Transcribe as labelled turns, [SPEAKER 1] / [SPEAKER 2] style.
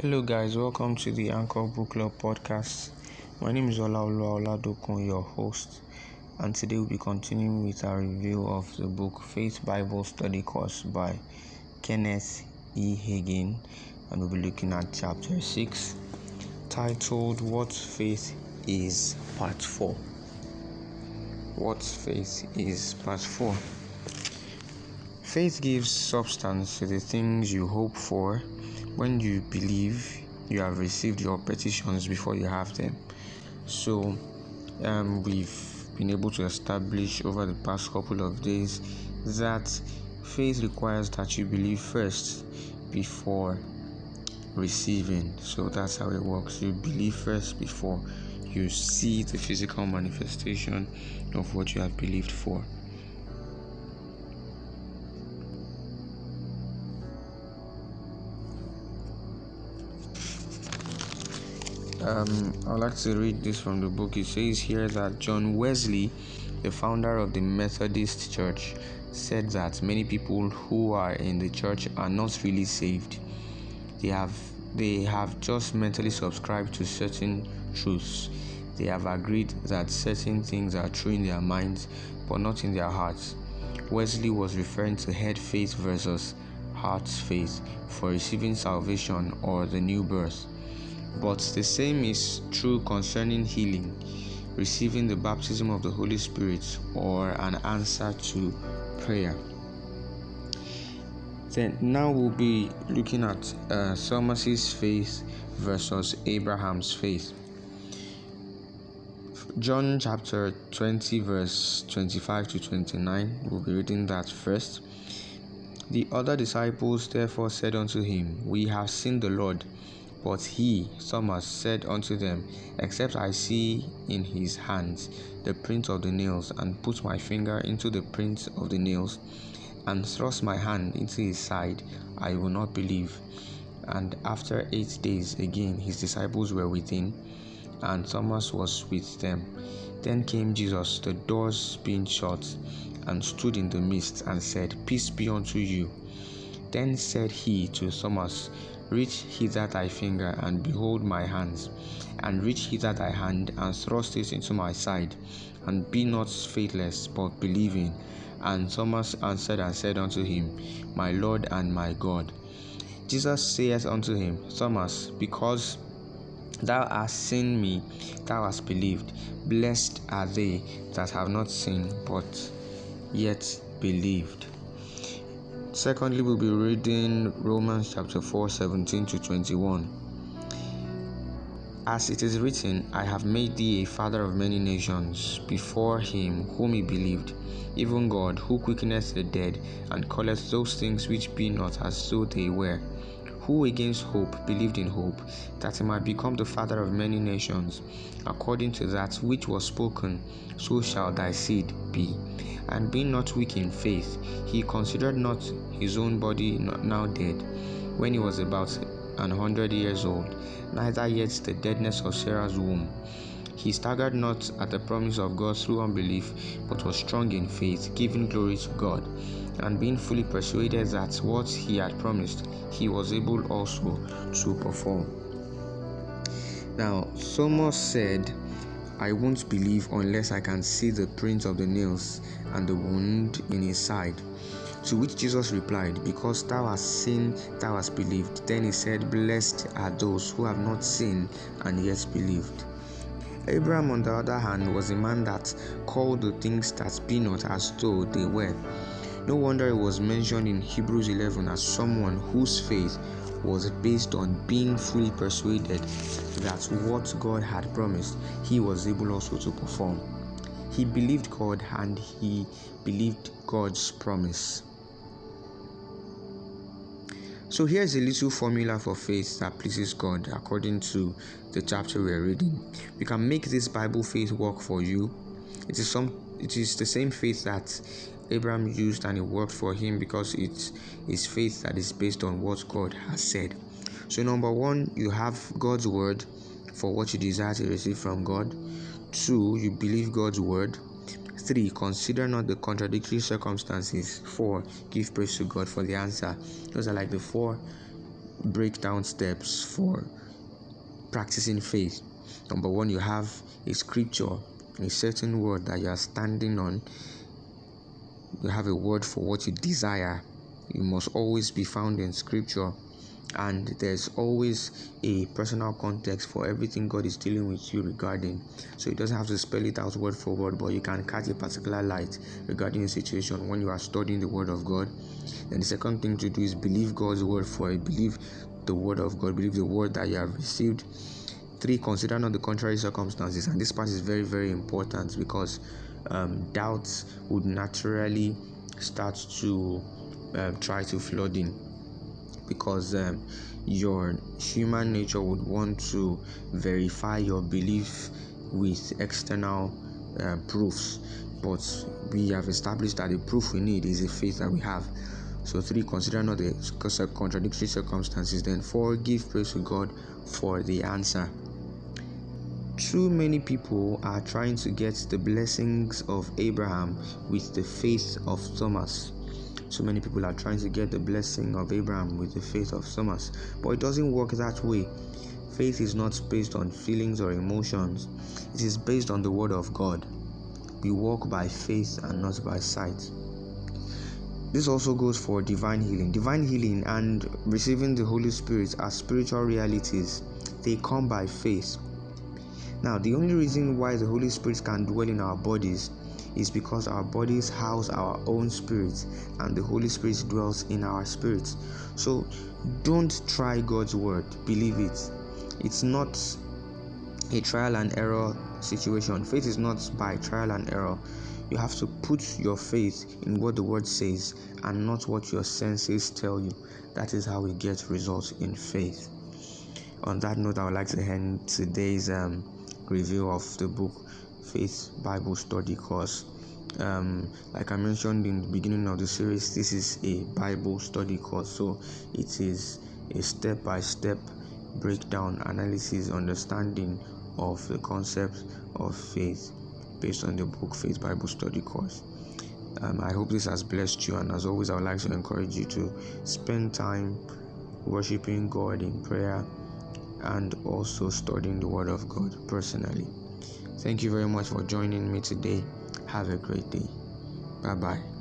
[SPEAKER 1] Hello, guys. Welcome to the Anchor Book Club podcast. My name is Olaoluwa Oladokun, your host, and today we'll be continuing with our review of the book Faith Bible Study Course by Kenneth E. Hagin, and we'll be looking at chapter 6 titled What Faith Is, Part 4. What Faith Is, Part 4. Faith gives substance to the things you hope for when you believe you have received your petitions before you have them. So, um, we've been able to establish over the past couple of days that faith requires that you believe first before receiving. So, that's how it works. You believe first before you see the physical manifestation of what you have believed for. Um, I'd like to read this from the book. It says here that John Wesley, the founder of the Methodist Church, said that many people who are in the church are not really saved. They have they have just mentally subscribed to certain truths. They have agreed that certain things are true in their minds, but not in their hearts. Wesley was referring to head faith versus heart faith for receiving salvation or the new birth. But the same is true concerning healing, receiving the baptism of the Holy Spirit, or an answer to prayer. Then now we'll be looking at uh, Thomas's faith versus Abraham's faith. John chapter 20, verse 25 to 29. We'll be reading that first. The other disciples therefore said unto him, We have seen the Lord. But he, Thomas, said unto them, Except I see in his hands the print of the nails, and put my finger into the print of the nails, and thrust my hand into his side, I will not believe. And after eight days again his disciples were within, and Thomas was with them. Then came Jesus, the doors being shut, and stood in the midst, and said, Peace be unto you. Then said he to Thomas, Reach hither thy finger, and behold my hands, and reach hither thy hand, and thrust it into my side, and be not faithless, but believing. And Thomas answered and said unto him, My Lord and my God. Jesus saith unto him, Thomas, because thou hast seen me, thou hast believed. Blessed are they that have not seen, but yet believed. Secondly, we'll be reading Romans chapter 4 17 to 21. As it is written, I have made thee a father of many nations before him whom he believed, even God, who quickeneth the dead, and calleth those things which be not as though they were who against hope believed in hope, that he might become the father of many nations, according to that which was spoken, so shall thy seed be. And being not weak in faith, he considered not his own body now dead, when he was about an hundred years old, neither yet the deadness of Sarah's womb. He staggered not at the promise of God through unbelief, but was strong in faith, giving glory to God and being fully persuaded that what he had promised, he was able also to perform. Now, Thomas said, I won't believe unless I can see the print of the nails and the wound in his side. To which Jesus replied, Because thou hast seen, thou hast believed. Then he said, Blessed are those who have not seen and yet believed. Abraham, on the other hand, was a man that called the things that be not as though they were. No wonder it was mentioned in Hebrews 11 as someone whose faith was based on being fully persuaded that what God had promised, he was able also to perform. He believed God and he believed God's promise. So here's a little formula for faith that pleases God according to the chapter we're reading. We can make this Bible faith work for you. It is some it is the same faith that Abraham used and it worked for him because it's faith that is based on what God has said. So, number one, you have God's word for what you desire to receive from God. Two, you believe God's word. Three, consider not the contradictory circumstances. Four, give praise to God for the answer. Those are like the four breakdown steps for practicing faith. Number one, you have a scripture, a certain word that you are standing on. You have a word for what you desire. You must always be found in scripture and there's always a personal context for everything God is dealing with you regarding. So it doesn't have to spell it out word for word, but you can catch a particular light regarding a situation when you are studying the Word of God. Then the second thing to do is believe God's word for it. Believe the Word of God. Believe the word that you have received. Three, consider not the contrary circumstances, and this part is very very important because um, doubts would naturally start to uh, try to flood in because um, your human nature would want to verify your belief with external uh, proofs. But we have established that the proof we need is the faith that we have. So three consider not the contradictory circumstances. Then four give praise to god for the answer too many people are trying to get the blessings of abraham with the faith of thomas so many people are trying to get the blessing of Abraham with the faith of Thomas, but it doesn't work that way. Faith is not based on feelings or emotions, it is based on the Word of God. We walk by faith and not by sight. This also goes for divine healing. Divine healing and receiving the Holy Spirit are spiritual realities, they come by faith. Now, the only reason why the Holy Spirit can dwell in our bodies is because our bodies house our own spirits and the Holy Spirit dwells in our spirits. So don't try God's word, believe it. It's not a trial and error situation. Faith is not by trial and error. You have to put your faith in what the word says and not what your senses tell you. That is how we get results in faith. On that note, I would like to end today's um, review of the book Faith Bible Study course. Um, like I mentioned in the beginning of the series, this is a Bible study course, so it is a step by step breakdown, analysis, understanding of the concepts of faith based on the book Faith Bible Study course. Um, I hope this has blessed you, and as always, I would like to encourage you to spend time worshiping God in prayer and also studying the Word of God personally. Thank you very much for joining me today. Have a great day. Bye bye.